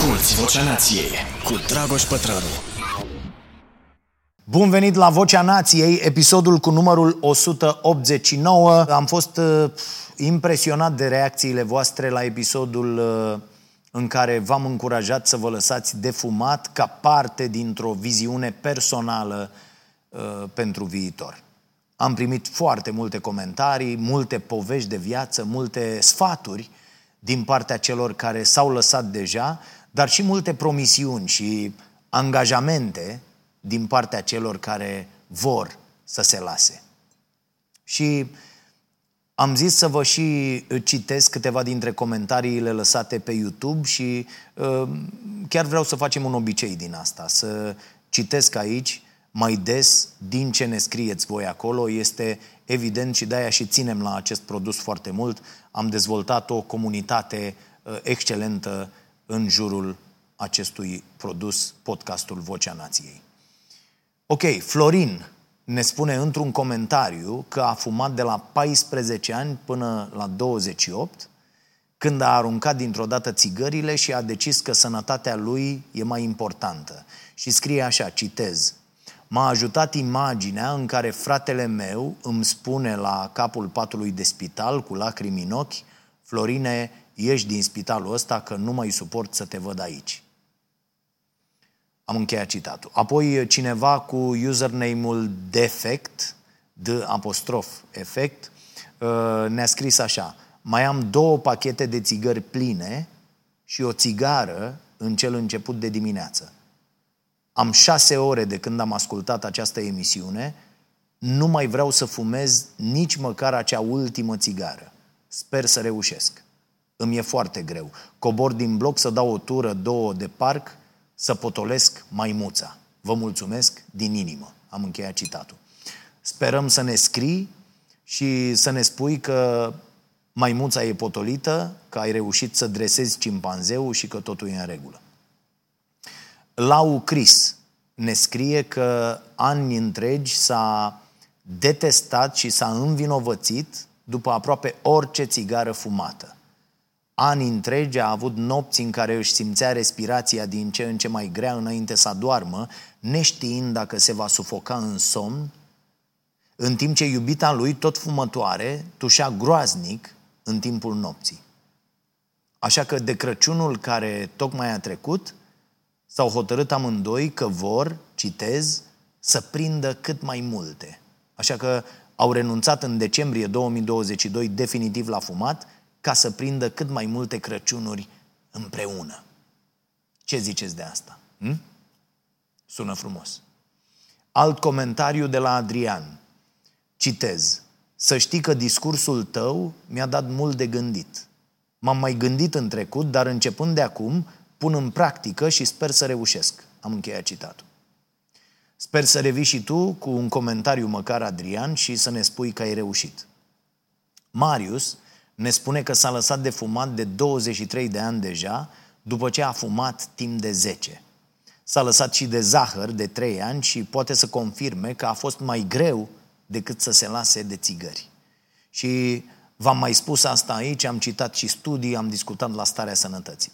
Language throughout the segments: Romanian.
Asculți Vocea Nației cu Dragoș Pătrălu. Bun venit la Vocea Nației, episodul cu numărul 189. Am fost uh, impresionat de reacțiile voastre la episodul uh, în care v-am încurajat să vă lăsați de fumat ca parte dintr-o viziune personală uh, pentru viitor. Am primit foarte multe comentarii, multe povești de viață, multe sfaturi din partea celor care s-au lăsat deja, dar și multe promisiuni și angajamente din partea celor care vor să se lase. Și am zis să vă și citesc câteva dintre comentariile lăsate pe YouTube și uh, chiar vreau să facem un obicei din asta, să citesc aici mai des din ce ne scrieți voi acolo. Este evident și de-aia și ținem la acest produs foarte mult. Am dezvoltat o comunitate uh, excelentă în jurul acestui produs, podcastul Vocea Nației. Ok, Florin ne spune într-un comentariu că a fumat de la 14 ani până la 28, când a aruncat dintr-o dată țigările și a decis că sănătatea lui e mai importantă. Și scrie așa, citez, M-a ajutat imaginea în care fratele meu îmi spune la capul patului de spital, cu lacrimi în ochi, Florine, ieși din spitalul ăsta că nu mai suport să te văd aici. Am încheiat citatul. Apoi cineva cu username-ul defect, de apostrof efect, uh, ne-a scris așa. Mai am două pachete de țigări pline și o țigară în cel început de dimineață. Am șase ore de când am ascultat această emisiune, nu mai vreau să fumez nici măcar acea ultimă țigară. Sper să reușesc. Îmi e foarte greu. Cobor din bloc să dau o tură, două de parc, să potolesc maimuța. Vă mulțumesc din inimă. Am încheiat citatul. Sperăm să ne scrii și să ne spui că maimuța e potolită, că ai reușit să dresezi cimpanzeul și că totul e în regulă. Lau Cris ne scrie că ani întregi s-a detestat și s-a învinovățit după aproape orice țigară fumată. Ani întregi a avut nopți în care își simțea respirația din ce în ce mai grea înainte să doarmă, neștiind dacă se va sufoca în somn, în timp ce iubita lui, tot fumătoare, tușea groaznic în timpul nopții. Așa că de Crăciunul care tocmai a trecut, s-au hotărât amândoi că vor, citez, să prindă cât mai multe. Așa că au renunțat în decembrie 2022 definitiv la fumat ca să prindă cât mai multe Crăciunuri împreună. Ce ziceți de asta? Hm? Sună frumos. Alt comentariu de la Adrian. Citez. Să știi că discursul tău mi-a dat mult de gândit. M-am mai gândit în trecut, dar începând de acum, pun în practică și sper să reușesc. Am încheiat citatul. Sper să revii și tu cu un comentariu măcar, Adrian, și să ne spui că ai reușit. Marius ne spune că s-a lăsat de fumat de 23 de ani deja, după ce a fumat timp de 10. S-a lăsat și de zahăr de 3 ani și poate să confirme că a fost mai greu decât să se lase de țigări. Și v-am mai spus asta aici, am citat și studii, am discutat la starea sănătății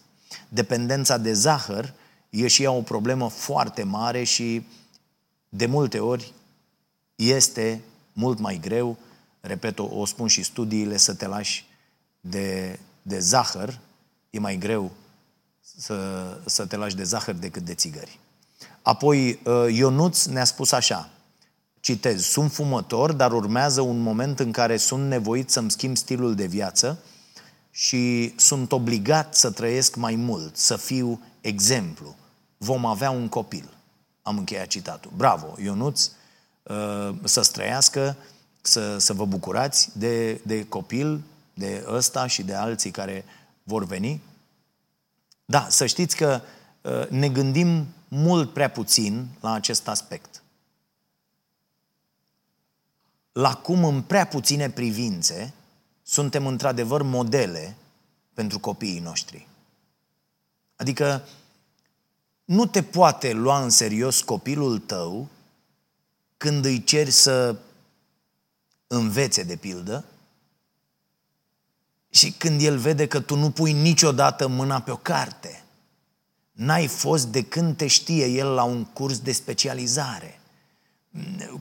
dependența de zahăr e și ea o problemă foarte mare și de multe ori este mult mai greu, repet, o, o spun și studiile, să te lași de, de zahăr, e mai greu să, să te lași de zahăr decât de țigări. Apoi, uh, Ionuț ne-a spus așa, citez, sunt fumător, dar urmează un moment în care sunt nevoit să-mi schimb stilul de viață, și sunt obligat să trăiesc mai mult, să fiu exemplu. Vom avea un copil. Am încheiat citatul. Bravo, Ionuț, uh, să trăiască, să, să vă bucurați de, de copil, de ăsta și de alții care vor veni. Da, să știți că uh, ne gândim mult prea puțin la acest aspect. La cum în prea puține privințe suntem într-adevăr modele pentru copiii noștri. Adică nu te poate lua în serios copilul tău când îi ceri să învețe de pildă și când el vede că tu nu pui niciodată mâna pe o carte. N-ai fost de când te știe el la un curs de specializare.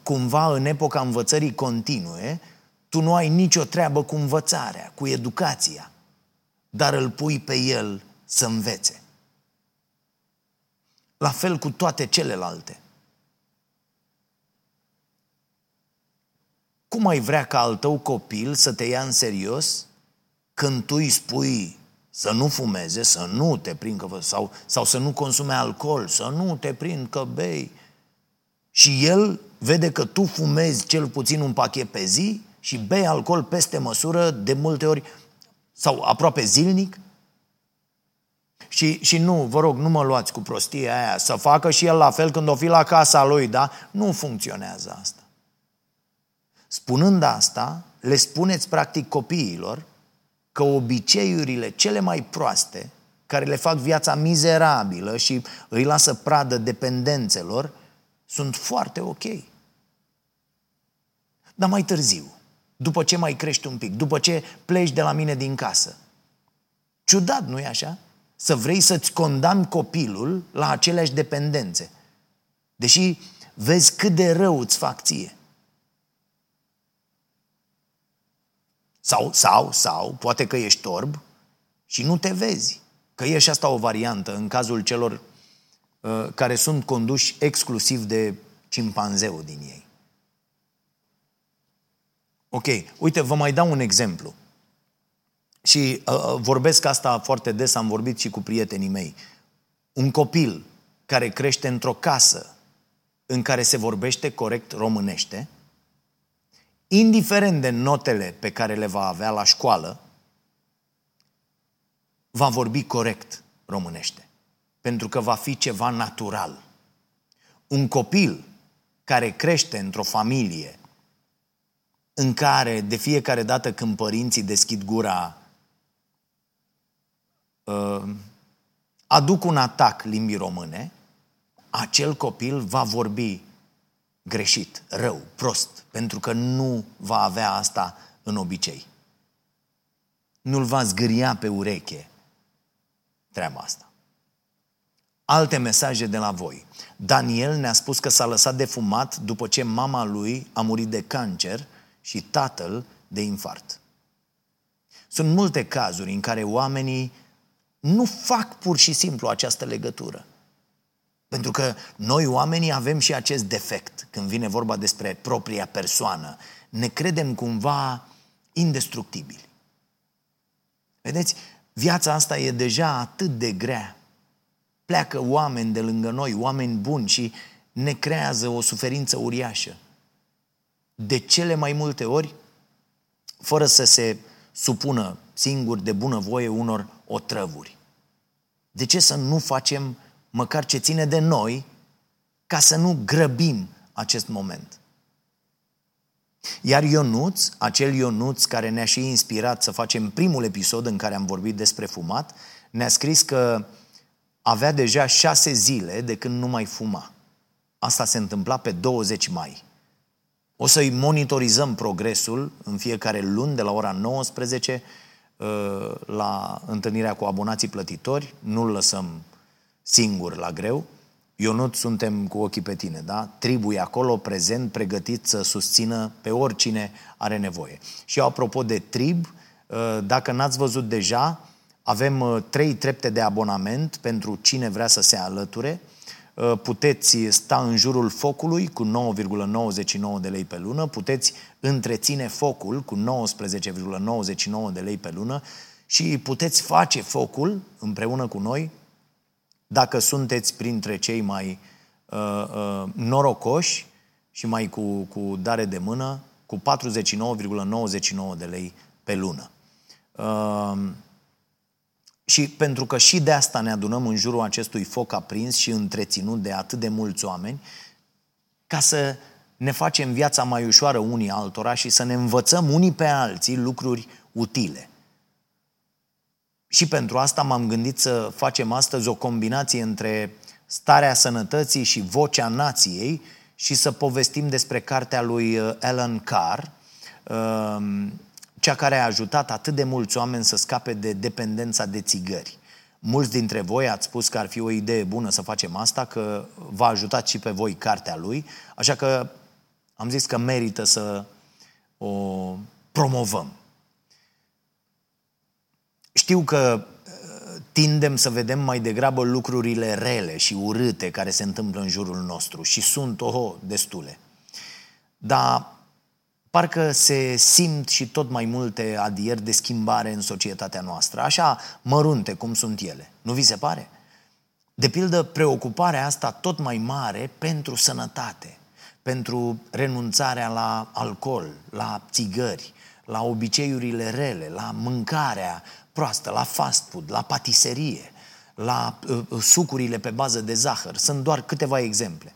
Cumva în epoca învățării continue, tu nu ai nicio treabă cu învățarea, cu educația, dar îl pui pe el să învețe. La fel cu toate celelalte. Cum ai vrea ca al tău copil să te ia în serios când tu îi spui să nu fumeze, să nu te prind că, sau, sau să nu consume alcool, să nu te prind că bei. Și el vede că tu fumezi cel puțin un pachet pe zi și bei alcool peste măsură de multe ori sau aproape zilnic. Și, și nu, vă rog, nu mă luați cu prostia aia, să facă și el la fel când o fi la casa lui, da? Nu funcționează asta. Spunând asta, le spuneți practic copiilor că obiceiurile cele mai proaste, care le fac viața mizerabilă și îi lasă pradă dependențelor, sunt foarte ok. Dar mai târziu, după ce mai crești un pic, după ce pleci de la mine din casă, ciudat, nu-i așa? Să vrei să-ți condamni copilul la aceleași dependențe. Deși vezi cât de rău îți fac ție. Sau, sau, sau, poate că ești torb și nu te vezi. Că e și asta o variantă în cazul celor uh, care sunt conduși exclusiv de cimpanzeu din ei. Ok, uite, vă mai dau un exemplu. Și uh, uh vorbesc asta foarte des, am vorbit și cu prietenii mei. Un copil care crește într-o casă în care se vorbește corect românește, indiferent de notele pe care le va avea la școală, va vorbi corect românește. Pentru că va fi ceva natural. Un copil care crește într-o familie în care de fiecare dată când părinții deschid gura uh, aduc un atac limbii române, acel copil va vorbi greșit, rău, prost, pentru că nu va avea asta în obicei. Nu-l va zgâria pe ureche treaba asta. Alte mesaje de la voi. Daniel ne-a spus că s-a lăsat de fumat după ce mama lui a murit de cancer și tatăl de infart. Sunt multe cazuri în care oamenii nu fac pur și simplu această legătură. Pentru că noi oamenii avem și acest defect când vine vorba despre propria persoană. Ne credem cumva indestructibili. Vedeți, viața asta e deja atât de grea. Pleacă oameni de lângă noi, oameni buni și ne creează o suferință uriașă. De cele mai multe ori, fără să se supună singur de bunăvoie unor otrăvuri. De ce să nu facem măcar ce ține de noi, ca să nu grăbim acest moment. Iar Ionuț, acel Ionuț care ne-a și inspirat să facem primul episod în care am vorbit despre fumat, ne-a scris că avea deja șase zile de când nu mai fuma. Asta se întâmpla pe 20 mai. O să-i monitorizăm progresul în fiecare luni de la ora 19 uh, la întâlnirea cu abonații plătitori. Nu-l lăsăm singur la greu, Ionut, suntem cu ochii pe tine, da? Tribui acolo, prezent, pregătit să susțină pe oricine are nevoie. Și apropo de trib, ă, dacă n-ați văzut deja, avem ă, trei trepte de abonament pentru cine vrea să se alăture. Ă, puteți sta în jurul focului cu 9,99 de lei pe lună, puteți întreține focul cu 19,99 de lei pe lună și puteți face focul împreună cu noi dacă sunteți printre cei mai uh, uh, norocoși și mai cu, cu dare de mână, cu 49,99 de lei pe lună. Uh, și pentru că și de asta ne adunăm în jurul acestui foc aprins și întreținut de atât de mulți oameni, ca să ne facem viața mai ușoară unii altora și să ne învățăm unii pe alții lucruri utile. Și pentru asta m-am gândit să facem astăzi o combinație între starea sănătății și vocea nației și să povestim despre cartea lui uh, Alan Carr, um, cea care a ajutat atât de mulți oameni să scape de dependența de țigări. mulți dintre voi ați spus că ar fi o idee bună să facem asta, că v-a ajutat și pe voi cartea lui, așa că am zis că merită să o promovăm. Știu că uh, tindem să vedem mai degrabă lucrurile rele și urâte care se întâmplă în jurul nostru și sunt, oho, destule. Dar parcă se simt și tot mai multe adieri de schimbare în societatea noastră, așa mărunte cum sunt ele. Nu vi se pare? De pildă, preocuparea asta tot mai mare pentru sănătate, pentru renunțarea la alcool, la țigări, la obiceiurile rele, la mâncarea proastă, la fast food, la patiserie, la uh, uh, sucurile pe bază de zahăr. Sunt doar câteva exemple.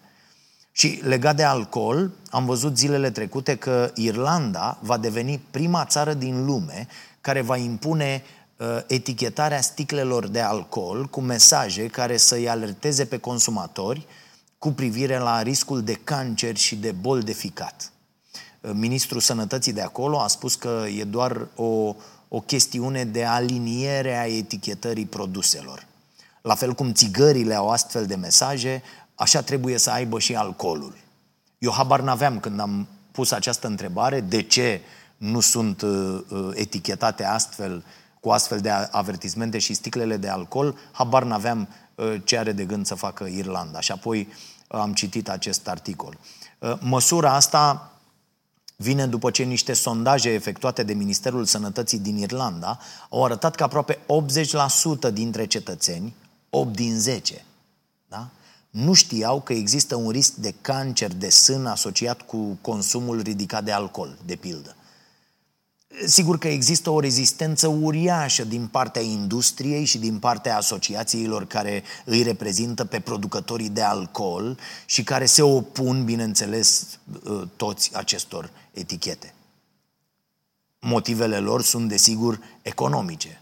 Și legat de alcool, am văzut zilele trecute că Irlanda va deveni prima țară din lume care va impune uh, etichetarea sticlelor de alcool cu mesaje care să-i alerteze pe consumatori cu privire la riscul de cancer și de bol de ficat. Uh, Ministrul Sănătății de acolo a spus că e doar o, o chestiune de aliniere a etichetării produselor. La fel cum țigările au astfel de mesaje, așa trebuie să aibă și alcoolul. Eu habar n-aveam când am pus această întrebare, de ce nu sunt uh, uh, etichetate astfel, cu astfel de avertismente și sticlele de alcool, habar n-aveam uh, ce are de gând să facă Irlanda. Și apoi uh, am citit acest articol. Uh, măsura asta vine după ce niște sondaje efectuate de Ministerul Sănătății din Irlanda au arătat că aproape 80% dintre cetățeni, 8 din 10, da? nu știau că există un risc de cancer de sân asociat cu consumul ridicat de alcool, de pildă. Sigur că există o rezistență uriașă din partea industriei și din partea asociațiilor care îi reprezintă pe producătorii de alcool și care se opun, bineînțeles, ă, toți acestor etichete. Motivele lor sunt, desigur, economice.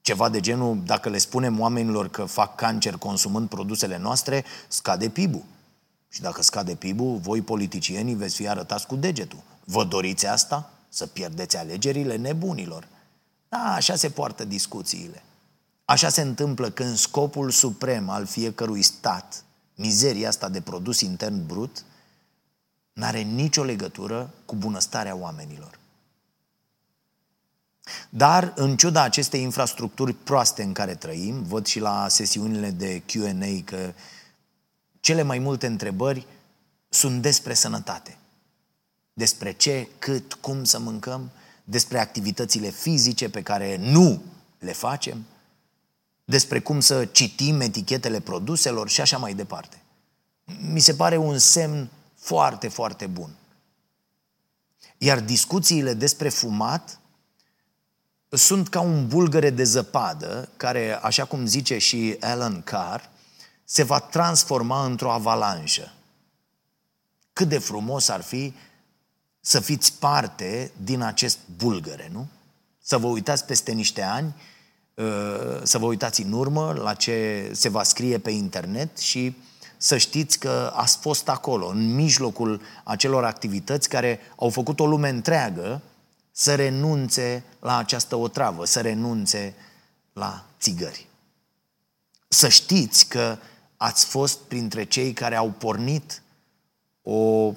Ceva de genul, dacă le spunem oamenilor că fac cancer consumând produsele noastre, scade PIB-ul. Și dacă scade PIB-ul, voi politicienii veți fi arătați cu degetul. Vă doriți asta? Să pierdeți alegerile nebunilor. Da, așa se poartă discuțiile. Așa se întâmplă când scopul suprem al fiecărui stat, mizeria asta de produs intern brut, n-are nicio legătură cu bunăstarea oamenilor. Dar, în ciuda acestei infrastructuri proaste în care trăim, văd și la sesiunile de Q&A că cele mai multe întrebări sunt despre sănătate. Despre ce, cât, cum să mâncăm, despre activitățile fizice pe care nu le facem, despre cum să citim etichetele produselor și așa mai departe. Mi se pare un semn foarte, foarte bun. Iar discuțiile despre fumat sunt ca un bulgăre de zăpadă care, așa cum zice și Alan Carr, se va transforma într-o avalanșă. Cât de frumos ar fi să fiți parte din acest bulgăre, nu? Să vă uitați peste niște ani, uh, să vă uitați în urmă la ce se va scrie pe internet și să știți că ați fost acolo, în mijlocul acelor activități care au făcut o lume întreagă să renunțe la această otravă, să renunțe la țigări. Să știți că ați fost printre cei care au pornit o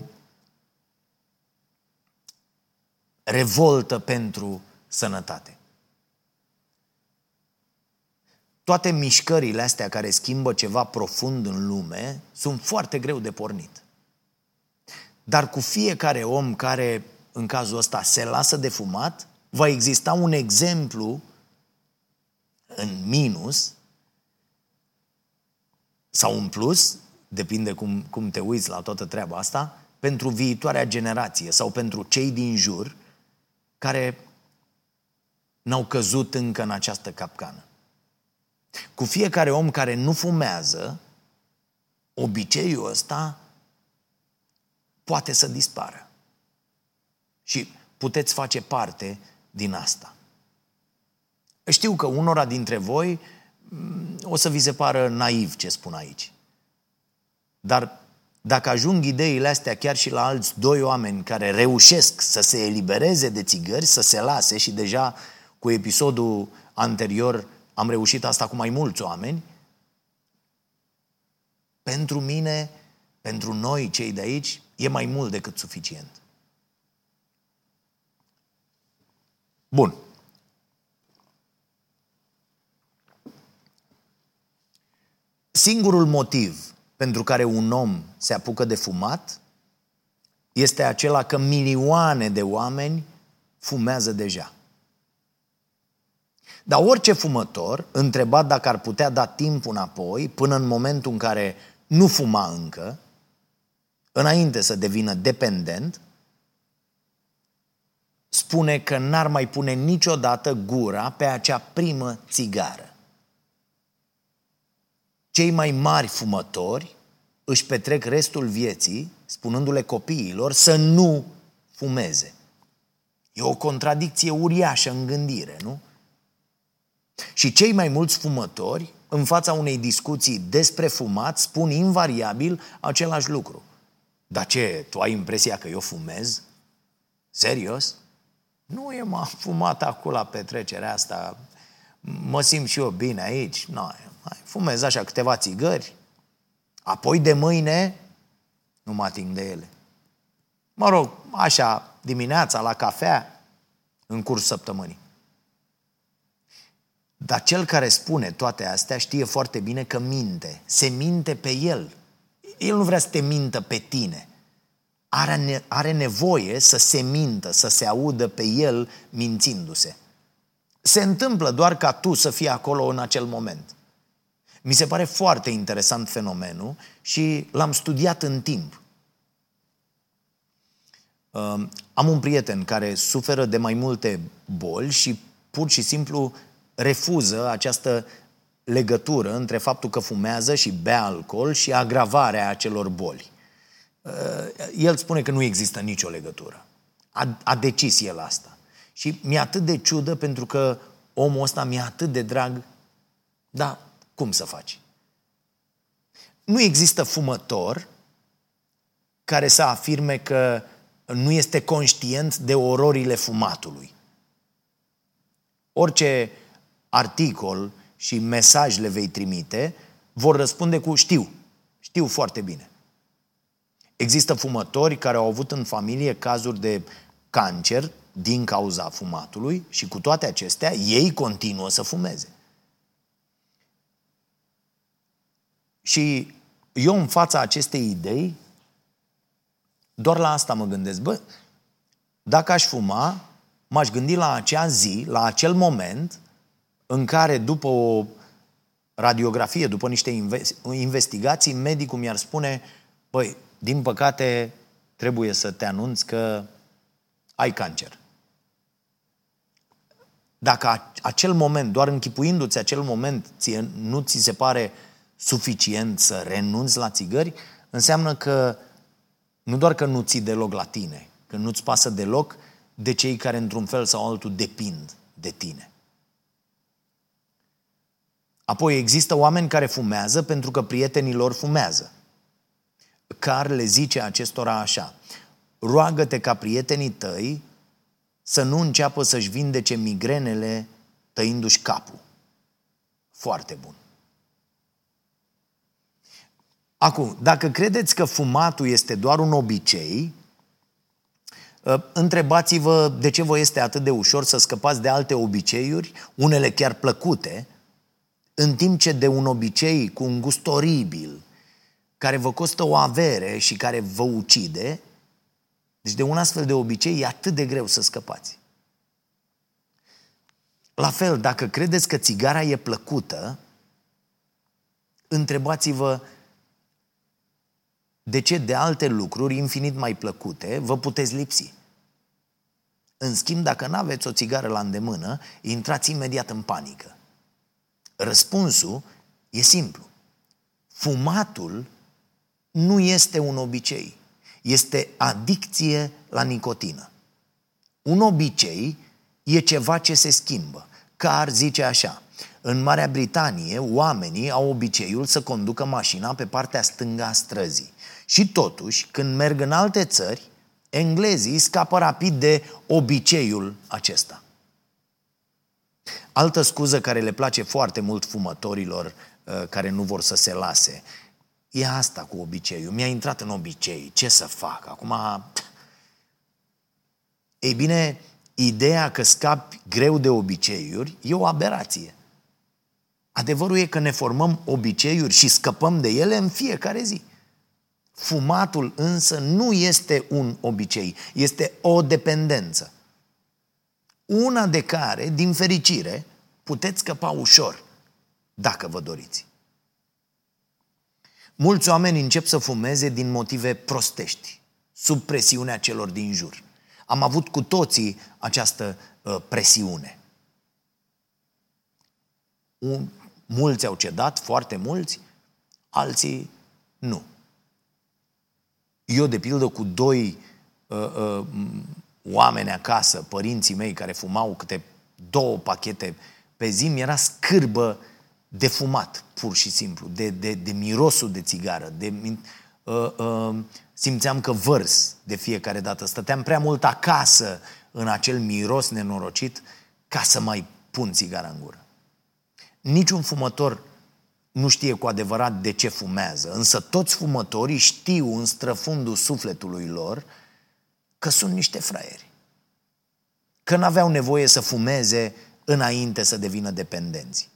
revoltă pentru sănătate. Toate mișcările astea care schimbă ceva profund în lume sunt foarte greu de pornit. Dar cu fiecare om care în cazul ăsta se lasă de fumat, va exista un exemplu în minus sau în plus, depinde cum, cum te uiți la toată treaba asta, pentru viitoarea generație sau pentru cei din jur care n-au căzut încă în această capcană. Cu fiecare om care nu fumează, obiceiul ăsta poate să dispară. Și puteți face parte din asta. Știu că unora dintre voi mm, o să vi se pară naiv ce spun aici. Dar dacă ajung ideile astea chiar și la alți doi oameni care reușesc să se elibereze de țigări, să se lase și deja cu episodul anterior am reușit asta cu mai mulți oameni, pentru mine, pentru noi, cei de aici, e mai mult decât suficient. Bun. Singurul motiv pentru care un om se apucă de fumat este acela că milioane de oameni fumează deja. Dar orice fumător, întrebat dacă ar putea da timp înapoi, până în momentul în care nu fuma încă, înainte să devină dependent, spune că n-ar mai pune niciodată gura pe acea primă țigară. Cei mai mari fumători își petrec restul vieții spunându-le copiilor să nu fumeze. E o contradicție uriașă în gândire, nu? Și cei mai mulți fumători, în fața unei discuții despre fumat, spun invariabil același lucru. Dar ce, tu ai impresia că eu fumez? Serios? Nu e m-am fumat acolo la petrecerea asta, mă simt și eu bine aici. Nu, mai fumez așa câteva țigări, apoi de mâine nu mă ating de ele. Mă rog, așa, dimineața, la cafea, în curs săptămânii. Dar cel care spune toate astea știe foarte bine că minte. Se minte pe el. El nu vrea să te mintă pe tine. Are, are nevoie să se mintă, să se audă pe el mințindu-se. Se întâmplă doar ca tu să fii acolo în acel moment. Mi se pare foarte interesant fenomenul și l-am studiat în timp. Am un prieten care suferă de mai multe boli și pur și simplu refuză această legătură între faptul că fumează și bea alcool și agravarea acelor boli. Uh, el spune că nu există nicio legătură. A, a decis el asta. Și mi-e atât de ciudă pentru că omul ăsta mi-e atât de drag. Da, cum să faci? Nu există fumător care să afirme că nu este conștient de ororile fumatului. Orice articol și mesaj le vei trimite, vor răspunde cu știu, știu foarte bine. Există fumători care au avut în familie cazuri de cancer din cauza fumatului și cu toate acestea ei continuă să fumeze. Și eu în fața acestei idei, doar la asta mă gândesc. Bă, dacă aș fuma, m-aș gândi la acea zi, la acel moment în care după o radiografie, după niște investigații, medicul mi-ar spune, băi, din păcate trebuie să te anunț că ai cancer. Dacă acel moment, doar închipuindu-ți acel moment, ție, nu ți se pare suficient să renunți la țigări, înseamnă că nu doar că nu ții deloc la tine, că nu-ți pasă deloc de cei care într-un fel sau altul depind de tine. Apoi există oameni care fumează pentru că prietenii lor fumează. Car le zice acestora așa, roagă-te ca prietenii tăi să nu înceapă să-și vindece migrenele tăindu-și capul. Foarte bun. Acum, dacă credeți că fumatul este doar un obicei, ă, întrebați-vă de ce vă este atât de ușor să scăpați de alte obiceiuri, unele chiar plăcute, în timp ce de un obicei cu un gust oribil, care vă costă o avere și care vă ucide, deci de un astfel de obicei e atât de greu să scăpați. La fel, dacă credeți că țigara e plăcută, întrebați-vă de ce de alte lucruri infinit mai plăcute vă puteți lipsi. În schimb, dacă nu aveți o țigară la îndemână, intrați imediat în panică. Răspunsul e simplu. Fumatul nu este un obicei, este adicție la nicotină. Un obicei e ceva ce se schimbă. Car zice așa, în Marea Britanie, oamenii au obiceiul să conducă mașina pe partea stângă a străzii. Și totuși, când merg în alte țări, englezii scapă rapid de obiceiul acesta. Altă scuză care le place foarte mult fumătorilor uh, care nu vor să se lase. E asta cu obiceiul. Mi-a intrat în obicei. Ce să fac? Acum... Ei bine, ideea că scapi greu de obiceiuri e o aberație. Adevărul e că ne formăm obiceiuri și scăpăm de ele în fiecare zi. Fumatul însă nu este un obicei, este o dependență. Una de care, din fericire, puteți scăpa ușor, dacă vă doriți. Mulți oameni încep să fumeze din motive prostești, sub presiunea celor din jur. Am avut cu toții această uh, presiune. Un, mulți au cedat, foarte mulți, alții nu. Eu, de pildă, cu doi uh, uh, oameni acasă, părinții mei care fumau câte două pachete pe zi, mi era scârbă de fumat, pur și simplu, de, de, de mirosul de țigară, de, uh, uh, simțeam că vărs de fiecare dată. Stăteam prea mult acasă în acel miros nenorocit ca să mai pun țigara în gură. Niciun fumător nu știe cu adevărat de ce fumează, însă toți fumătorii știu în străfundul sufletului lor că sunt niște fraieri. Că n-aveau nevoie să fumeze înainte să devină dependenți.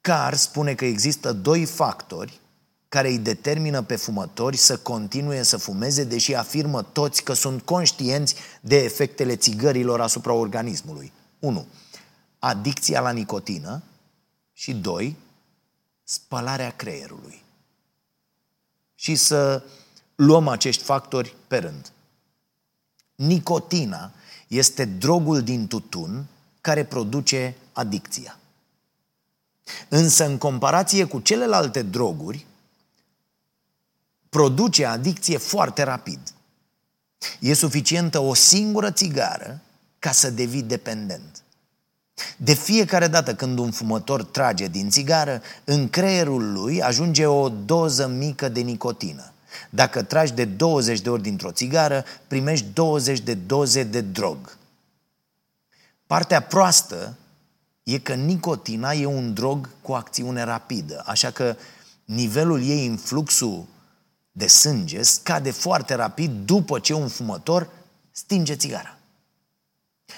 Carr spune că există doi factori care îi determină pe fumători să continue să fumeze, deși afirmă toți că sunt conștienți de efectele țigărilor asupra organismului. 1. Adicția la nicotină și 2. Spălarea creierului. Și să luăm acești factori pe rând. Nicotina este drogul din tutun care produce adicția. Însă, în comparație cu celelalte droguri, produce adicție foarte rapid. E suficientă o singură țigară ca să devii dependent. De fiecare dată când un fumător trage din țigară, în creierul lui ajunge o doză mică de nicotină. Dacă tragi de 20 de ori dintr-o țigară, primești 20 de doze de drog. Partea proastă e că nicotina e un drog cu acțiune rapidă, așa că nivelul ei în fluxul de sânge scade foarte rapid după ce un fumător stinge țigara.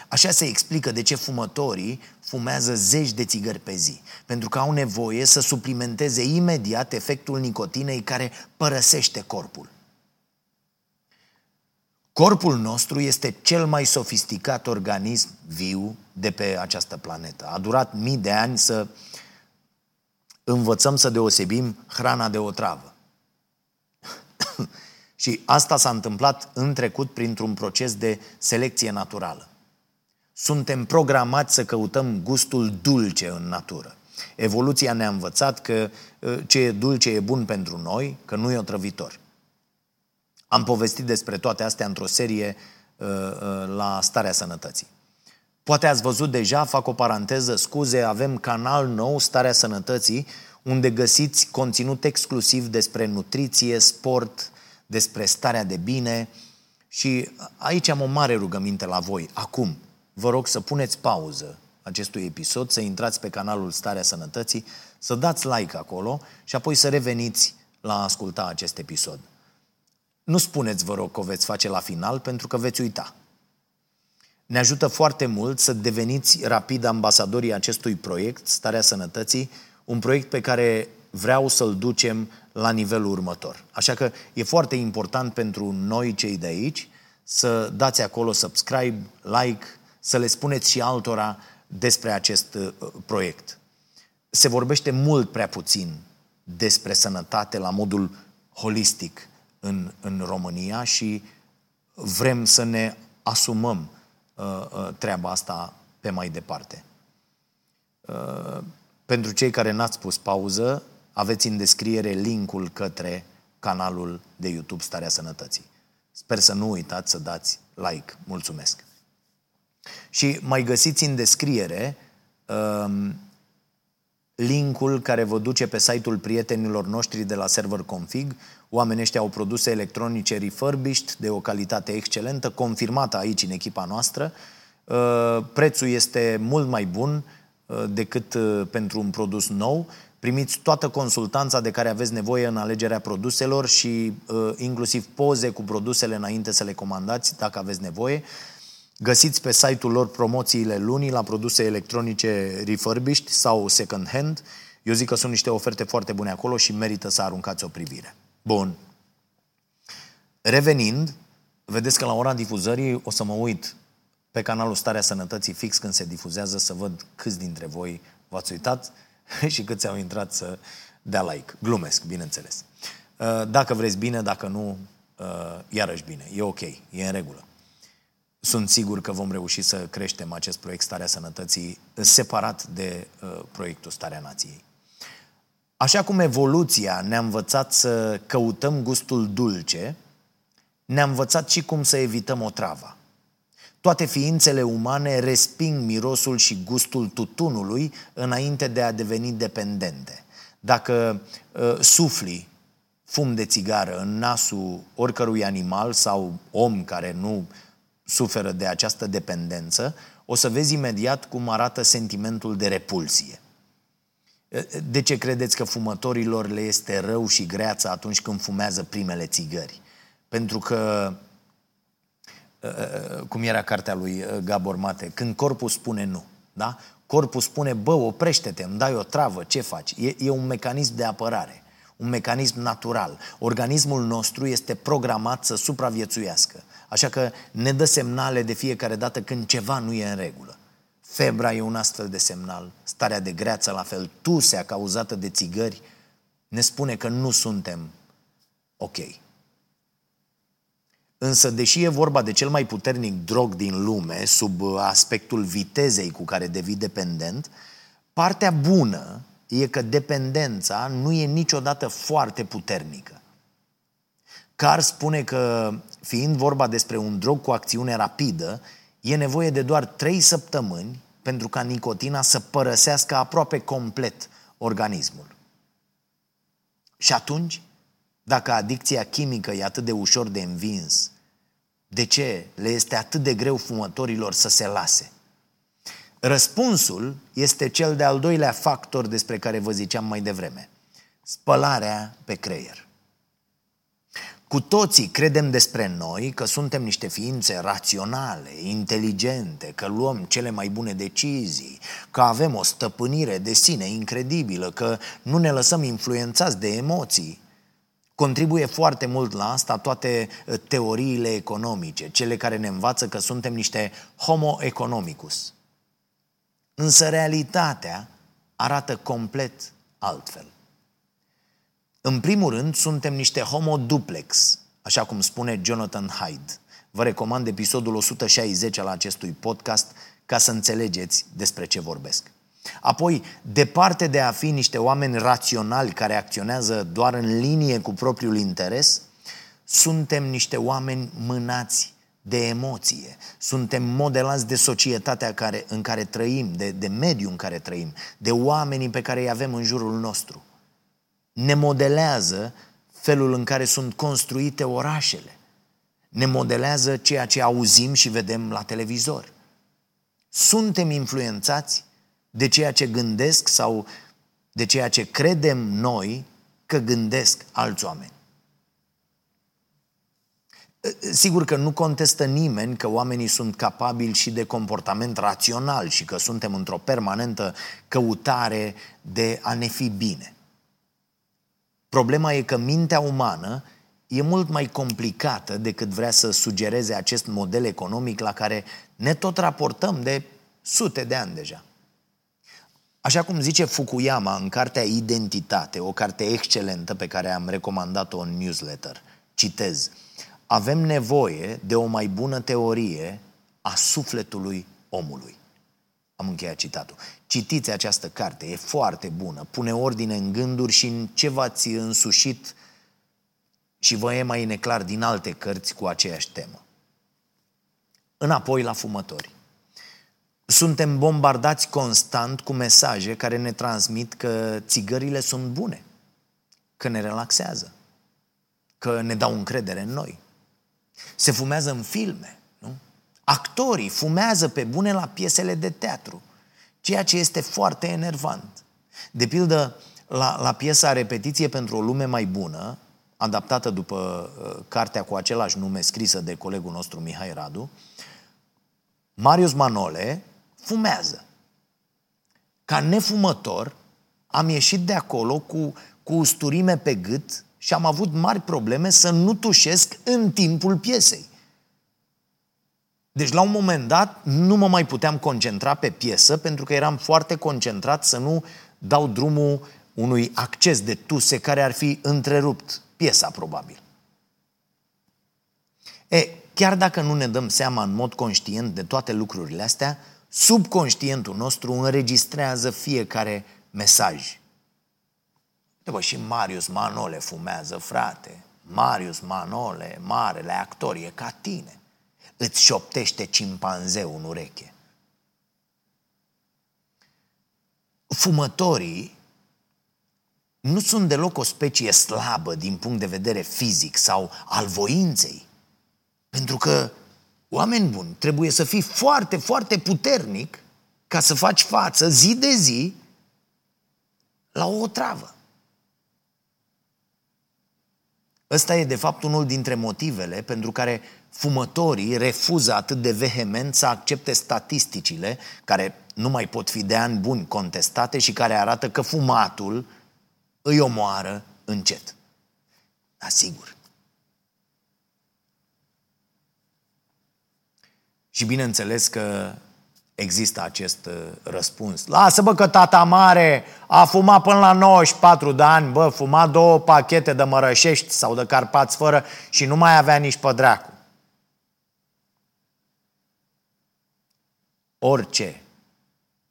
Așa se explică de ce fumătorii fumează zeci de țigări pe zi, pentru că au nevoie să suplimenteze imediat efectul nicotinei care părăsește corpul. Corpul nostru este cel mai sofisticat organism viu de pe această planetă. A durat mii de ani să învățăm să deosebim hrana de otravă. Și asta s-a întâmplat în trecut printr-un proces de selecție naturală. Suntem programați să căutăm gustul dulce în natură. Evoluția ne-a învățat că ă, ce e dulce e bun pentru noi, că nu e otrăvitor. Am povestit despre toate astea într-o serie uh, uh, la Starea Sănătății. Poate ați văzut deja, fac o paranteză, scuze, avem canal nou, Starea Sănătății, unde găsiți conținut exclusiv despre nutriție, sport, despre starea de bine și aici am o mare rugăminte la voi. Acum, vă rog să puneți pauză acestui episod, să intrați pe canalul Starea Sănătății, să dați like acolo și apoi să reveniți la a asculta acest episod. Nu spuneți, vă rog, că o veți face la final, pentru că veți uita. Ne ajută foarte mult să deveniți rapid ambasadorii acestui proiect, Starea Sănătății, un proiect pe care vreau să-l ducem la nivelul următor. Așa că e foarte important pentru noi, cei de aici, să dați acolo subscribe, like, să le spuneți și altora despre acest uh, proiect. Se vorbește mult prea puțin despre sănătate la modul holistic în, în România și vrem să ne asumăm uh, uh, treaba asta pe mai departe. Uh, pentru cei care n-ați pus pauză, aveți în descriere linkul către canalul de YouTube Starea Sănătății. Sper să nu uitați să dați like. Mulțumesc! Și mai găsiți în descriere um, linkul care vă duce pe site-ul prietenilor noștri de la Server Config. Oamenii ăștia au produse electronice refurbished de o calitate excelentă, confirmată aici în echipa noastră. uh, prețul este mult mai bun uh, decât uh, pentru un produs nou, primiți toată consultanța de care aveți nevoie în alegerea produselor și inclusiv poze cu produsele înainte să le comandați, dacă aveți nevoie. Găsiți pe site-ul lor promoțiile lunii la produse electronice refurbished sau second hand. Eu zic că sunt niște oferte foarte bune acolo și merită să aruncați o privire. Bun. Revenind, vedeți că la ora difuzării o să mă uit pe canalul Starea Sănătății fix când se difuzează să văd câți dintre voi v-ați uitat și câți au intrat să dea like. Glumesc, bineînțeles. Uh, dacă vreți bine, dacă nu, uh, iarăși bine. E ok, e în regulă. Sunt sigur că vom reuși să creștem acest proiect Starea Sănătății separat de uh, proiectul Starea Nației. Așa cum evoluția ne-a învățat să căutăm gustul dulce, ne-a învățat și cum să evităm otrava. Toate ființele umane resping mirosul și gustul tutunului înainte de a deveni dependente. Dacă uh, sufli fum de țigară în nasul oricărui animal sau om care nu suferă de această dependență, o să vezi imediat cum arată sentimentul de repulsie. De ce credeți că fumătorilor le este rău și greață atunci când fumează primele țigări? Pentru că, cum era cartea lui Gabor Mate, când corpul spune nu, da? Corpul spune, bă, oprește-te, îmi dai o travă, ce faci? E, e un mecanism de apărare, un mecanism natural. Organismul nostru este programat să supraviețuiască. Așa că ne dă semnale de fiecare dată când ceva nu e în regulă. Febra e un astfel de semnal, starea de greață la fel, tusea cauzată de țigări ne spune că nu suntem ok. Însă, deși e vorba de cel mai puternic drog din lume, sub aspectul vitezei cu care devii dependent, partea bună e că dependența nu e niciodată foarte puternică. Carr spune că, fiind vorba despre un drog cu acțiune rapidă, e nevoie de doar 3 săptămâni pentru ca nicotina să părăsească aproape complet organismul. Și atunci, dacă adicția chimică e atât de ușor de învins, de ce le este atât de greu fumătorilor să se lase? Răspunsul este cel de-al doilea factor despre care vă ziceam mai devreme. Spălarea pe creier. Cu toții credem despre noi că suntem niște ființe raționale, inteligente, că luăm cele mai bune decizii, că avem o stăpânire de sine incredibilă, că nu ne lăsăm influențați de emoții. Contribuie foarte mult la asta toate uh, teoriile economice, cele care ne învață că suntem niște homo economicus. Însă realitatea arată complet altfel. În primul rând, suntem niște homo duplex, așa cum spune Jonathan Hyde. Vă recomand episodul 160 al acestui podcast ca să înțelegeți despre ce vorbesc. Apoi, departe de a fi niște oameni raționali care acționează doar în linie cu propriul interes, suntem niște oameni mânați de emoție. Suntem modelați de societatea care, în care trăim, de, de mediul în care trăim, de oamenii pe care îi avem în jurul nostru ne modelează felul în care sunt construite orașele. Ne modelează ceea ce auzim și vedem la televizor. Suntem influențați de ceea ce gândesc sau de ceea ce credem noi că gândesc alți oameni. Sigur că nu contestă nimeni că oamenii sunt capabili și de comportament rațional și că suntem într-o permanentă căutare de a ne fi bine. Problema e că mintea umană e mult mai complicată decât vrea să sugereze acest model economic la care ne tot raportăm de sute de ani deja. Așa cum zice Fukuyama în cartea Identitate, o carte excelentă pe care am recomandat-o în newsletter, citez, avem nevoie de o mai bună teorie a sufletului omului. Am încheiat citatul. Citiți această carte, e foarte bună, pune ordine în gânduri și în ce v-ați însușit și vă e mai neclar din alte cărți cu aceeași temă. Înapoi la fumători. Suntem bombardați constant cu mesaje care ne transmit că țigările sunt bune, că ne relaxează, că ne dau încredere în noi. Se fumează în filme, nu? Actorii fumează pe bune la piesele de teatru, ceea ce este foarte enervant. De pildă, la, la piesa Repetiție pentru o lume mai bună, adaptată după uh, cartea cu același nume scrisă de colegul nostru Mihai Radu, Marius Manole fumează. Ca nefumător, am ieșit de acolo cu, cu usturime pe gât și am avut mari probleme să nu tușesc în timpul piesei. Deci la un moment dat nu mă mai puteam concentra pe piesă pentru că eram foarte concentrat să nu dau drumul unui acces de tuse care ar fi întrerupt piesa probabil. E, chiar dacă nu ne dăm seama în mod conștient de toate lucrurile astea, subconștientul nostru înregistrează fiecare mesaj. Bă, și Marius Manole fumează, frate. Marius Manole, marele actor, e ca tine. Îți șoptește cimpanzeu în ureche. Fumătorii nu sunt deloc o specie slabă din punct de vedere fizic sau al voinței. Pentru că, oameni buni, trebuie să fii foarte, foarte puternic ca să faci față zi de zi la o otravă. Ăsta e, de fapt, unul dintre motivele pentru care fumătorii refuză atât de vehement să accepte statisticile care nu mai pot fi de ani buni contestate și care arată că fumatul îi omoară încet. Asigur. Și bineînțeles că există acest uh, răspuns. Lasă-bă că tata mare a fumat până la 94 de ani, bă, fuma două pachete de mărășești sau de carpați fără și nu mai avea nici pădreacu. Orice,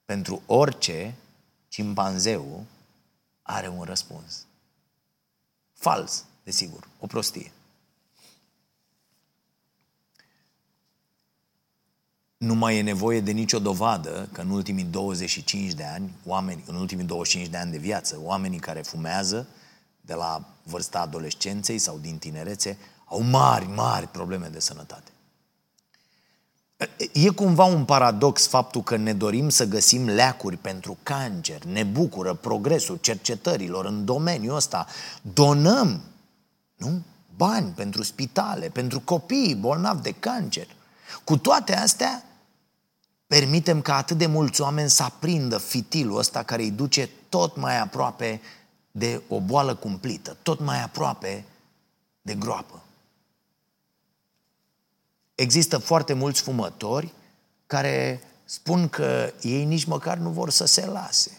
pentru orice, cimpanzeu are un răspuns. Fals, desigur, o prostie. Nu mai e nevoie de nicio dovadă că în ultimii 25 de ani, oameni, în ultimii 25 de ani de viață, oamenii care fumează de la vârsta adolescenței sau din tinerețe au mari, mari probleme de sănătate. E cumva un paradox faptul că ne dorim să găsim leacuri pentru cancer, ne bucură progresul cercetărilor în domeniul ăsta, donăm nu? bani pentru spitale, pentru copii bolnavi de cancer. Cu toate astea, permitem ca atât de mulți oameni să aprindă fitilul ăsta care îi duce tot mai aproape de o boală cumplită, tot mai aproape de groapă. Există foarte mulți fumători care spun că ei nici măcar nu vor să se lase.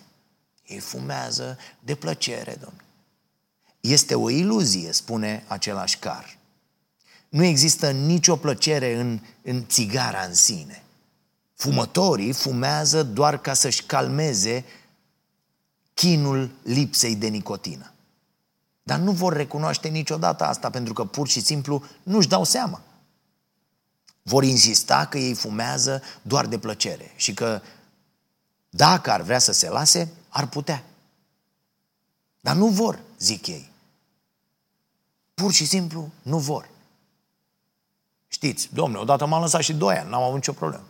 Ei fumează de plăcere, domnule. Este o iluzie, spune același car. Nu există nicio plăcere în, în țigara în sine. Fumătorii fumează doar ca să-și calmeze chinul lipsei de nicotină. Dar nu vor recunoaște niciodată asta pentru că pur și simplu nu-și dau seama. Vor insista că ei fumează doar de plăcere și că dacă ar vrea să se lase, ar putea. Dar nu vor, zic ei. Pur și simplu nu vor. Știți, domnule, odată m-am lăsat și doi ani, n-am avut nicio problemă.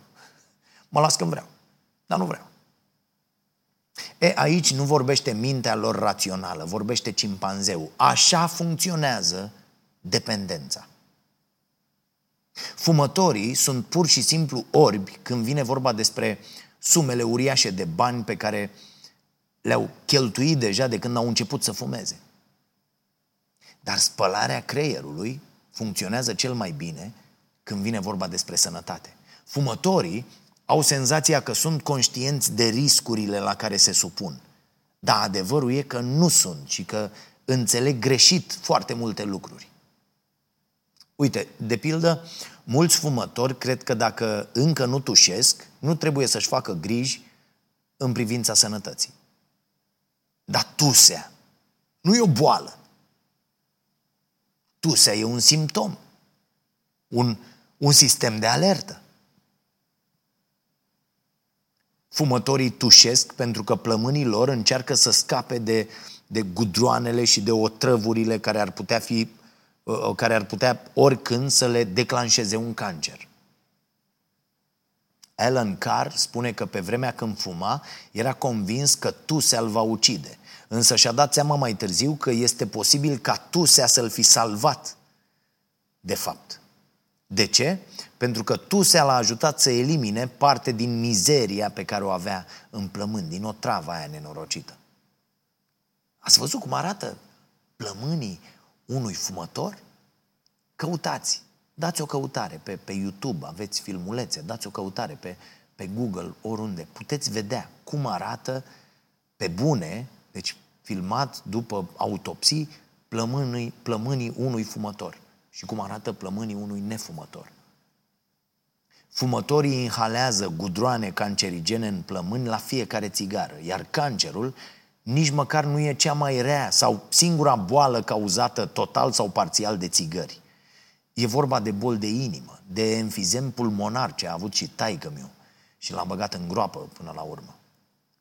Mă las când vreau, dar nu vreau. E, aici nu vorbește mintea lor rațională, vorbește cimpanzeu. Așa funcționează dependența. Fumătorii sunt pur și simplu orbi când vine vorba despre sumele uriașe de bani pe care le-au cheltuit deja de când au început să fumeze. Dar spălarea creierului funcționează cel mai bine când vine vorba despre sănătate. Fumătorii au senzația că sunt conștienți de riscurile la care se supun. Dar adevărul e că nu sunt și că înțeleg greșit foarte multe lucruri. Uite, de pildă, mulți fumători cred că dacă încă nu tușesc, nu trebuie să-și facă griji în privința sănătății. Dar tusea nu e o boală. Tusea e un simptom, un, un sistem de alertă. Fumătorii tușesc pentru că plămânii lor încearcă să scape de, de gudroanele și de otrăvurile care ar putea fi Uh, care ar putea oricând să le declanșeze un cancer. Alan Carr spune că pe vremea când fuma, era convins că tusea îl va ucide. Însă și-a dat seama mai târziu că este posibil ca tusea să-l fi salvat. De fapt. De ce? Pentru că tusea l-a ajutat să elimine parte din mizeria pe care o avea în plămâni, din o travă aia nenorocită. Ați văzut cum arată plămânii unui fumător? Căutați, dați o căutare pe, pe YouTube, aveți filmulețe, dați o căutare pe, pe Google, oriunde. Puteți vedea cum arată pe bune, deci filmat după autopsii, plămânii, plămânii unui fumător și cum arată plămânii unui nefumător. Fumătorii inhalează gudroane cancerigene în plămâni la fiecare țigară, iar cancerul nici măcar nu e cea mai rea sau singura boală cauzată total sau parțial de țigări. E vorba de bol de inimă, de enfizem pulmonar ce a avut și taică meu și l-a băgat în groapă până la urmă,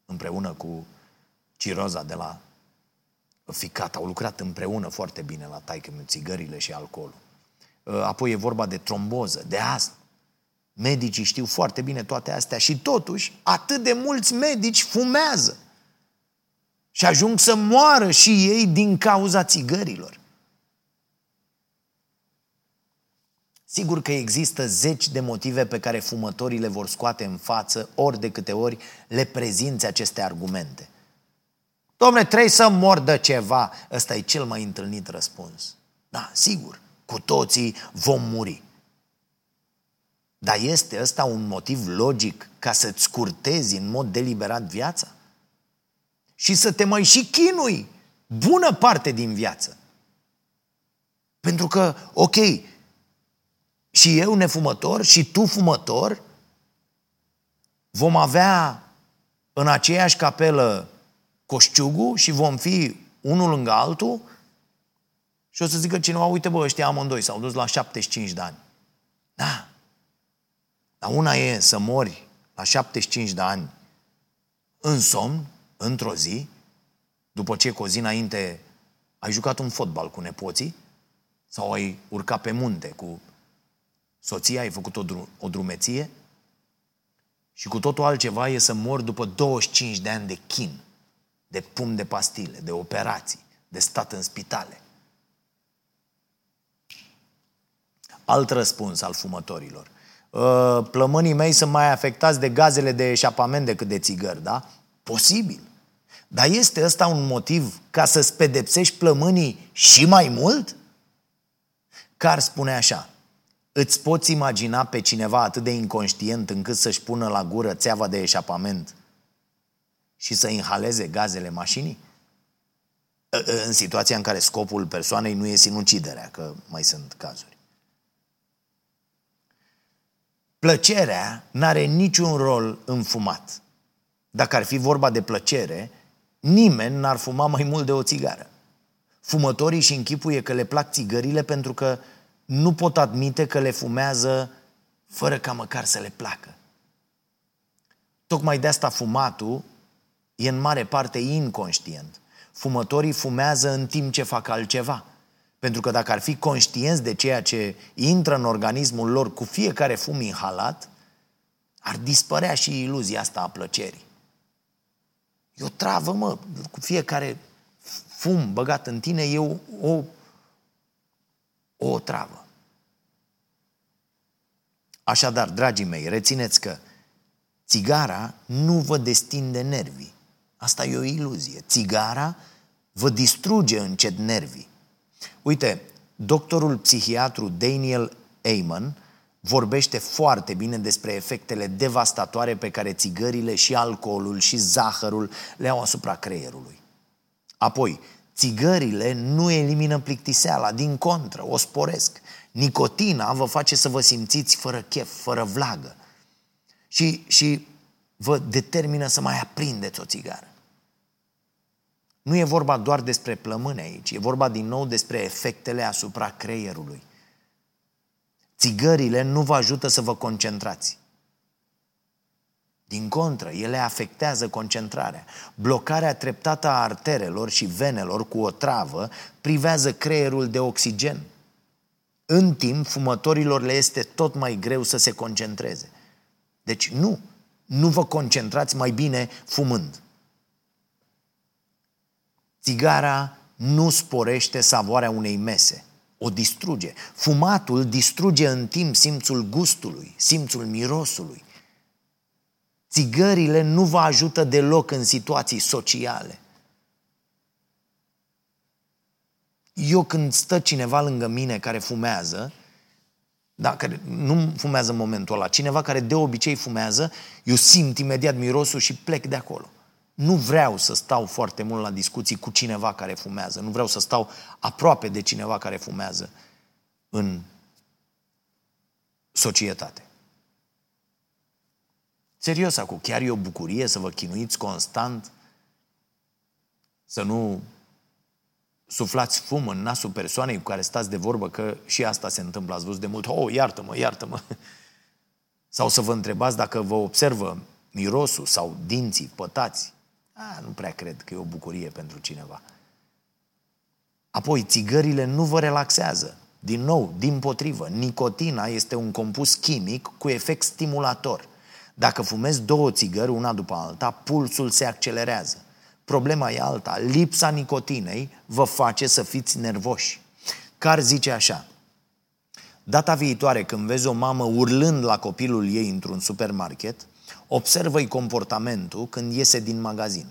împreună cu ciroza de la ficat. Au lucrat împreună foarte bine la taică meu, țigările și alcoolul. Apoi e vorba de tromboză, de astm. Medicii știu foarte bine toate astea și totuși atât de mulți medici fumează. Și ajung să moară și ei din cauza țigărilor. Sigur că există zeci de motive pe care fumătorii le vor scoate în față ori de câte ori le prezinți aceste argumente. Domne, trebuie să mor de ceva. Ăsta e cel mai întâlnit răspuns. Da, sigur, cu toții vom muri. Dar este ăsta un motiv logic ca să-ți scurtezi în mod deliberat viața? Și să te mai și chinui bună parte din viață. Pentru că, ok, și eu nefumător și tu fumător, vom avea în aceeași capelă coșciugul și vom fi unul lângă altul și o să zică cineva, uite bă, ăștia amândoi s-au dus la 75 de ani. Da. Dar una e să mori la 75 de ani în somn, într-o zi, după ce cu o zi înainte ai jucat un fotbal cu nepoții sau ai urcat pe munte cu soția, ai făcut o, drum, o drumeție și cu totul altceva e să mor după 25 de ani de chin, de pum de pastile, de operații, de stat în spitale. Alt răspuns al fumătorilor. Ă, plămânii mei sunt mai afectați de gazele de eșapament decât de țigări, da? Posibil. Dar este ăsta un motiv ca să-ți pedepsești plămânii și mai mult? Car spune așa, îți poți imagina pe cineva atât de inconștient încât să-și pună la gură țeava de eșapament și să inhaleze gazele mașinii? În situația în care scopul persoanei nu e sinuciderea, că mai sunt cazuri. Plăcerea n-are niciun rol în fumat. Dacă ar fi vorba de plăcere, nimeni n-ar fuma mai mult de o țigară. Fumătorii și închipuie că le plac țigările pentru că nu pot admite că le fumează fără ca măcar să le placă. Tocmai de asta fumatul e în mare parte inconștient. Fumătorii fumează în timp ce fac altceva. Pentru că dacă ar fi conștienți de ceea ce intră în organismul lor cu fiecare fum inhalat, ar dispărea și iluzia asta a plăcerii. E o travă, mă, cu fiecare fum băgat în tine e o, o, o travă. Așadar, dragii mei, rețineți că țigara nu vă destinde nervii. Asta e o iluzie. Țigara vă distruge încet nervii. Uite, doctorul psihiatru Daniel Amen vorbește foarte bine despre efectele devastatoare pe care țigările și alcoolul și zahărul le au asupra creierului. Apoi, țigările nu elimină plictiseala, din contră, o sporesc. Nicotina vă face să vă simțiți fără chef, fără vlagă. Și, și vă determină să mai aprindeți o țigară. Nu e vorba doar despre plămâne aici, e vorba din nou despre efectele asupra creierului. Țigările nu vă ajută să vă concentrați. Din contră, ele afectează concentrarea. Blocarea treptată a arterelor și venelor cu o travă privează creierul de oxigen. În timp, fumătorilor le este tot mai greu să se concentreze. Deci nu, nu vă concentrați mai bine fumând. Țigara nu sporește savoarea unei mese, o distruge. Fumatul distruge în timp simțul gustului, simțul mirosului. Țigările nu vă ajută deloc în situații sociale. Eu când stă cineva lângă mine care fumează, da, care nu fumează în momentul ăla, cineva care de obicei fumează, eu simt imediat mirosul și plec de acolo. Nu vreau să stau foarte mult la discuții cu cineva care fumează, nu vreau să stau aproape de cineva care fumează în societate. Serios acum, chiar e o bucurie să vă chinuiți constant, să nu suflați fum în nasul persoanei cu care stați de vorbă, că și asta se întâmplă, ați văzut de mult, oh, iartă-mă, iartă-mă. Sau să vă întrebați dacă vă observă mirosul sau dinții pătați. A, nu prea cred că e o bucurie pentru cineva. Apoi, țigările nu vă relaxează. Din nou, din potrivă, nicotina este un compus chimic cu efect stimulator. Dacă fumezi două țigări, una după alta, pulsul se accelerează. Problema e alta. Lipsa nicotinei vă face să fiți nervoși. Car zice așa, data viitoare când vezi o mamă urlând la copilul ei într-un supermarket, observă-i comportamentul când iese din magazin.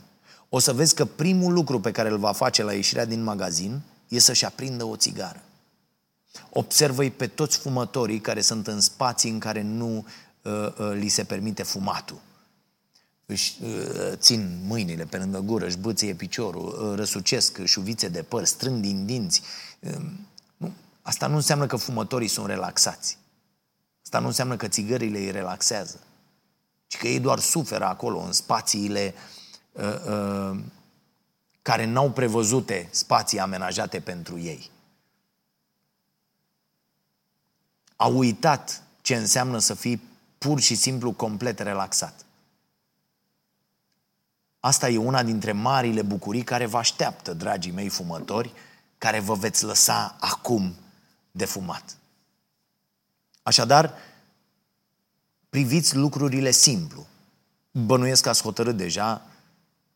O să vezi că primul lucru pe care îl va face la ieșirea din magazin e să-și aprindă o țigară. Observă-i pe toți fumătorii care sunt în spații în care nu uh, uh, li se permite fumatul își uh, țin mâinile pe lângă gură, își băție piciorul, uh, răsucesc șuvițe de păr, strâng din dinți. Um, nu, asta nu înseamnă că fumătorii sunt relaxați. Asta nu înseamnă că țigările îi relaxează. Ci că ei doar suferă acolo, în spațiile uh, uh, care n-au prevăzute spații amenajate pentru ei. Au uitat ce înseamnă să fii pur și simplu complet relaxat. Asta e una dintre marile bucurii care vă așteaptă, dragii mei fumători, care vă veți lăsa acum de fumat. Așadar, priviți lucrurile simplu. Bănuiesc că ați hotărât deja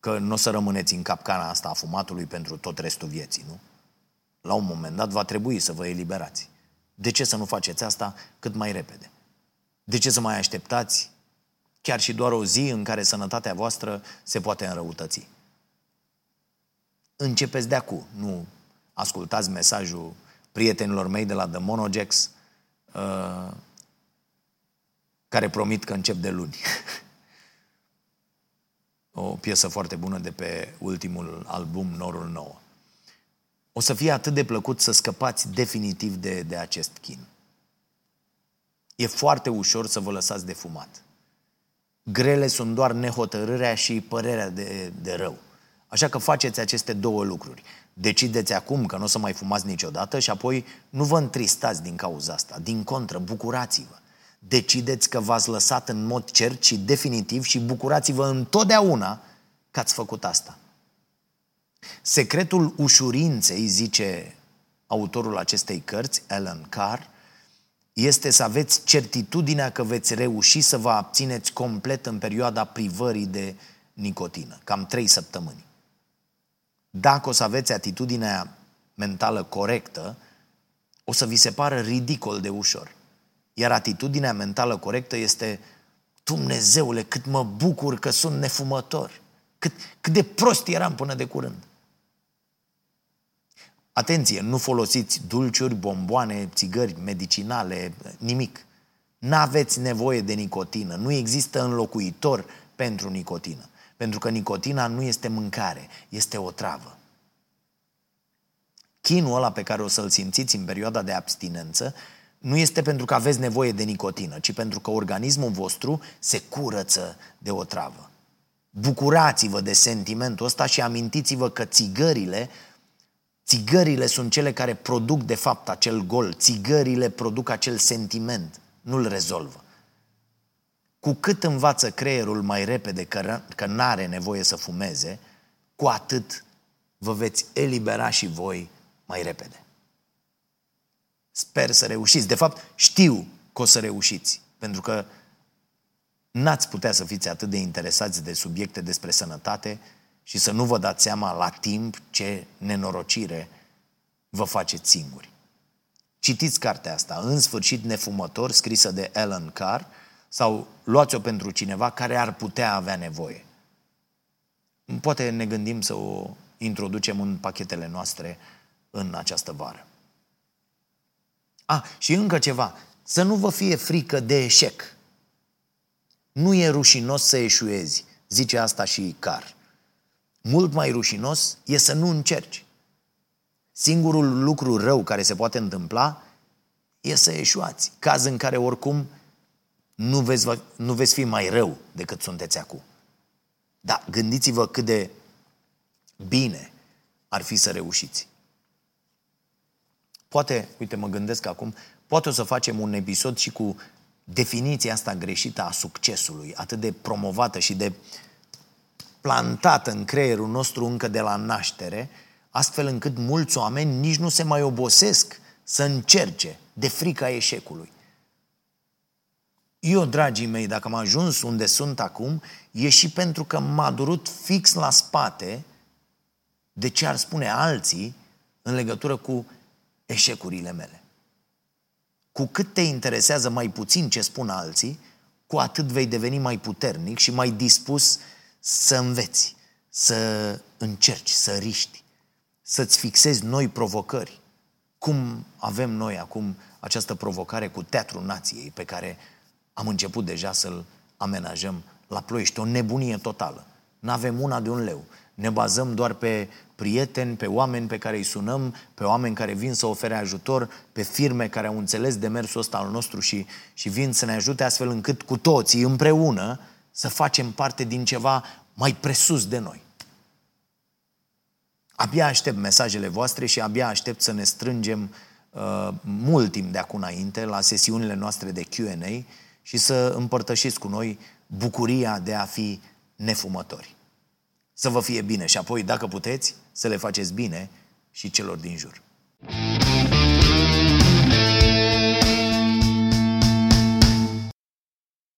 că nu o să rămâneți în capcana asta a fumatului pentru tot restul vieții, nu? La un moment dat va trebui să vă eliberați. De ce să nu faceți asta cât mai repede? De ce să mai așteptați chiar și doar o zi în care sănătatea voastră se poate înrăutăți. Începeți de acum, nu ascultați mesajul prietenilor mei de la The Monogex uh, care promit că încep de luni. o piesă foarte bună de pe ultimul album Norul Nou. O să fie atât de plăcut să scăpați definitiv de, de acest chin. E foarte ușor să vă lăsați de fumat. Grele sunt doar nehotărârea și părerea de, de rău. Așa că faceți aceste două lucruri. Decideți acum că nu o să mai fumați niciodată și apoi nu vă întristați din cauza asta. Din contră, bucurați-vă. Decideți că v-ați lăsat în mod cert și definitiv și bucurați-vă întotdeauna că ați făcut asta. Secretul ușurinței, zice autorul acestei cărți, Alan Carr, este să aveți certitudinea că veți reuși să vă abțineți complet în perioada privării de nicotină, cam 3 săptămâni. Dacă o să aveți atitudinea mentală corectă, o să vi se pară ridicol de ușor. Iar atitudinea mentală corectă este Dumnezeule, cât mă bucur că sunt nefumător. Cât, cât de prost eram până de curând. Atenție, nu folosiți dulciuri, bomboane, țigări medicinale, nimic. N-aveți nevoie de nicotină. Nu există înlocuitor pentru nicotină. Pentru că nicotina nu este mâncare, este o travă. Chinul ăla pe care o să-l simțiți în perioada de abstinență nu este pentru că aveți nevoie de nicotină, ci pentru că organismul vostru se curăță de o travă. Bucurați-vă de sentimentul ăsta și amintiți-vă că țigările Țigările sunt cele care produc de fapt acel gol. Țigările produc acel sentiment, nu-l rezolvă. Cu cât învață creierul mai repede că, că n-are nevoie să fumeze, cu atât vă veți elibera și voi mai repede. Sper să reușiți. De fapt, știu că o să reușiți. Pentru că N-ați putea să fiți atât de interesați de subiecte despre sănătate și să nu vă dați seama la timp ce nenorocire vă faceți singuri. Citiți cartea asta, În sfârșit nefumător, scrisă de Alan Carr, sau luați-o pentru cineva care ar putea avea nevoie. Poate ne gândim să o introducem în pachetele noastre în această vară. A, ah, și încă ceva. Să nu vă fie frică de eșec. Nu e rușinos să eșuezi, zice asta și Car. Mult mai rușinos e să nu încerci. Singurul lucru rău care se poate întâmpla e să eșuați. Caz în care oricum nu veți, nu veți fi mai rău decât sunteți acum. Dar gândiți-vă cât de bine ar fi să reușiți. Poate, uite, mă gândesc acum, poate o să facem un episod și cu definiția asta greșită a succesului, atât de promovată și de plantată în creierul nostru încă de la naștere, astfel încât mulți oameni nici nu se mai obosesc să încerce de frica eșecului. Eu, dragii mei, dacă am ajuns unde sunt acum, e și pentru că m-a durut fix la spate de ce ar spune alții în legătură cu eșecurile mele. Cu cât te interesează mai puțin ce spun alții, cu atât vei deveni mai puternic și mai dispus să înveți, să încerci, să riști, să-ți fixezi noi provocări. Cum avem noi acum această provocare cu Teatrul Nației, pe care am început deja să-l amenajăm la Ploiești. O nebunie totală. Nu avem una de un leu. Ne bazăm doar pe prieteni, pe oameni pe care îi sunăm, pe oameni care vin să ofere ajutor, pe firme care au înțeles demersul ăsta al nostru și, și vin să ne ajute astfel încât cu toții împreună să facem parte din ceva mai presus de noi. Abia aștept mesajele voastre și abia aștept să ne strângem uh, mult timp de acum înainte la sesiunile noastre de Q&A și să împărtășiți cu noi bucuria de a fi nefumători să vă fie bine și apoi, dacă puteți, să le faceți bine și celor din jur. Thank you